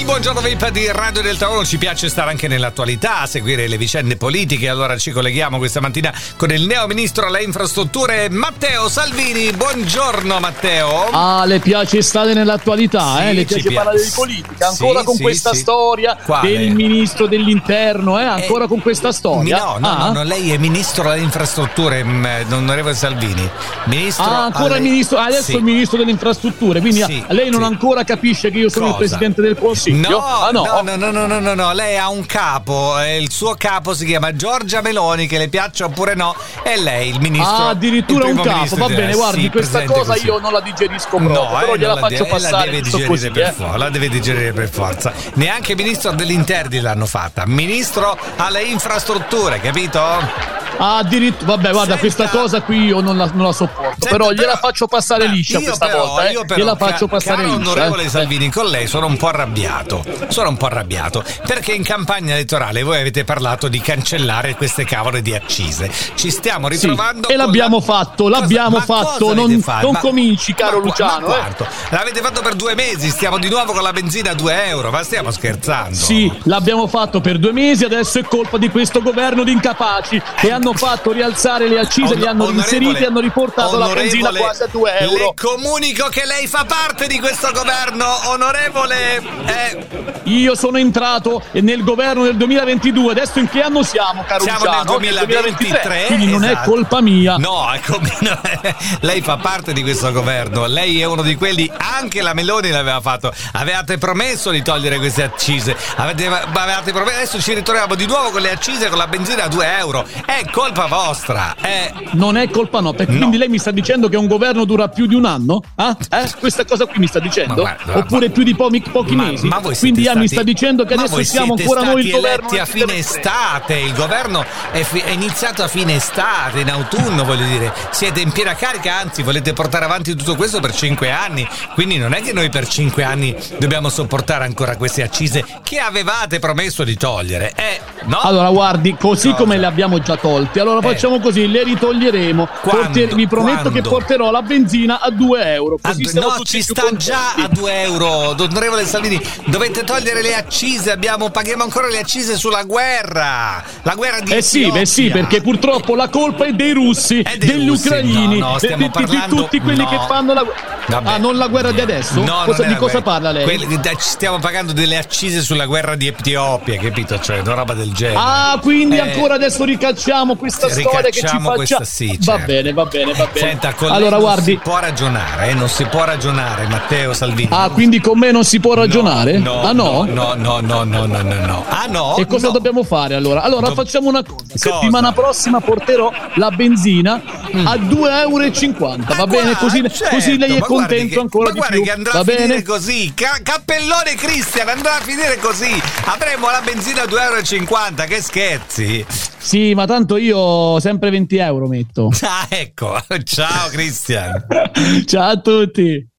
Il buongiorno VIP di Radio Delta 1 ci piace stare anche nell'attualità, a seguire le vicende politiche. Allora ci colleghiamo questa mattina con il neo ministro alle infrastrutture Matteo Salvini. Buongiorno Matteo. Ah, le piace stare nell'attualità, Sì, eh? le piace piace. parlare di politica, ancora Sì, con sì, questa storia Quale? del ministro dell'interno, eh? ancora Eh, con questa storia. No, no, ah? no, no, lei è ministro alle infrastrutture, mm, onorevole Salvini. Ministro Ah, ancora alle- il ministro, adesso Sì. il ministro delle infrastrutture, quindi lei non ancora capisce che io sono il Cosa? presidente del Consiglio? No, ah, no. no, no, no, no, no, no, no, lei ha un capo, e il suo capo si chiama Giorgia Meloni, che le piaccia oppure no, e lei il ministro. Ah, addirittura il un capo, va di- bene, eh, guardi, sì, questa cosa così. io non la digerisco proprio, No, però eh, gliela la faccio de- eh, la passare deve digerire così, per eh. forza, la deve digerire per forza. Neanche ministro dell'interni l'hanno fatta, ministro alle infrastrutture, capito? Ah, addirittura, vabbè, guarda, Senta- questa cosa qui io non la, non la sopporto, Senta, però gliela però- faccio passare Ma liscia io questa però, volta, eh. io però, gliela ca- faccio passare caro liscia. onorevole eh. Salvini, con lei sono un po' arrabbiato. Sono un po' arrabbiato perché in campagna elettorale voi avete parlato di cancellare queste cavole di accise. Ci stiamo Sì, ritrovando. e con l'abbiamo la- fatto, l'abbiamo ma fatto, non, non Ma- cominci caro ma Luciano. eh. L'avete fatto per due mesi, stiamo di nuovo con la benzina a 2 euro, ma stiamo scherzando. Sì, l'abbiamo fatto per due mesi, adesso è colpa di questo governo di incapaci che hanno fatto rialzare le accise, On- li hanno inseriti e hanno riportato la benzina quasi a 2 Le euro. comunico che lei fa parte di questo governo, onorevole. Eh, Io sono entrato nel governo del 2022, adesso in che anno siamo, caro Siamo nel Luciano? 2023, quindi non è esatto. colpa mia. No, ecco, no, lei fa parte di questo governo, lei è uno di quelli, anche la Meloni l'aveva fatto, avevate promesso di togliere queste accise, avete, avevate promesso, adesso ci ritroviamo di nuovo con le accise con la benzina a 2 euro, è colpa vostra, eh, Non è colpa no, perché No. quindi lei mi sta dicendo che un governo dura più di un anno? Ah? Eh? Questa cosa qui mi sta dicendo? Ma guarda, Oppure ma- più di pochi, pochi ma, mesi? ma voi quindi ah, mi stati- sta dicendo che adesso siamo ancora noi il stati governo eletti a fine 2023. estate, il governo è, fi- è iniziato a fine estate, in autunno voglio dire, siete in piena carica, anzi volete portare avanti tutto questo per cinque anni, quindi non è che noi per cinque anni dobbiamo sopportare ancora queste accise che avevate promesso di togliere, eh, no? Allora, guardi, così Cosa? come le abbiamo già tolte, allora Eh. facciamo così, le ritoglieremo. Quando? Porter- vi prometto Quando? che porterò la benzina a 2 euro. Così siamo no, ci sta già a 2 euro, onorevole Salvini. Dovete togliere le accise. Abbiamo, paghiamo ancora le accise sulla guerra. La guerra di Eh sì, beh sì, perché purtroppo la colpa è dei russi, È dei degli russi, ucraini, no, no, di- di- di parlando- tutti quelli no. che fanno la guerra. Vabbè. Ah, non la guerra di adesso? No, Cosa- di cosa guerra. parla lei? Quelli- stiamo pagando delle accise sulla guerra di Etiopia, capito? Cioè, una roba del genere. Ah, quindi Eh, ancora adesso ricacciamo questa storia che ci ricacciamo faccia. questa- sì, Va certo. bene, va bene, va bene. Senta, con allora, lei non guardi. si può ragionare, eh, non si può ragionare, Matteo Salvini. Ah, quindi con me non si può ragionare? No, ah no? No, no, no, no, no, no, no. Ah no? E cosa no. dobbiamo fare allora? Allora Do- facciamo una cosa. Cosa? Settimana prossima porterò la benzina a 2,50 euro. Va Ma bene? Così, certo, così lei è contento che- ancora ma di più. che andrà Va a finire bene? così. Ca- cappellone Cristian andrà a finire così. Avremo la benzina a 2,50 euro. Che scherzi. Sì, ma tanto io sempre 20 euro metto. Ah, ecco. Ciao Cristian. Ciao a tutti.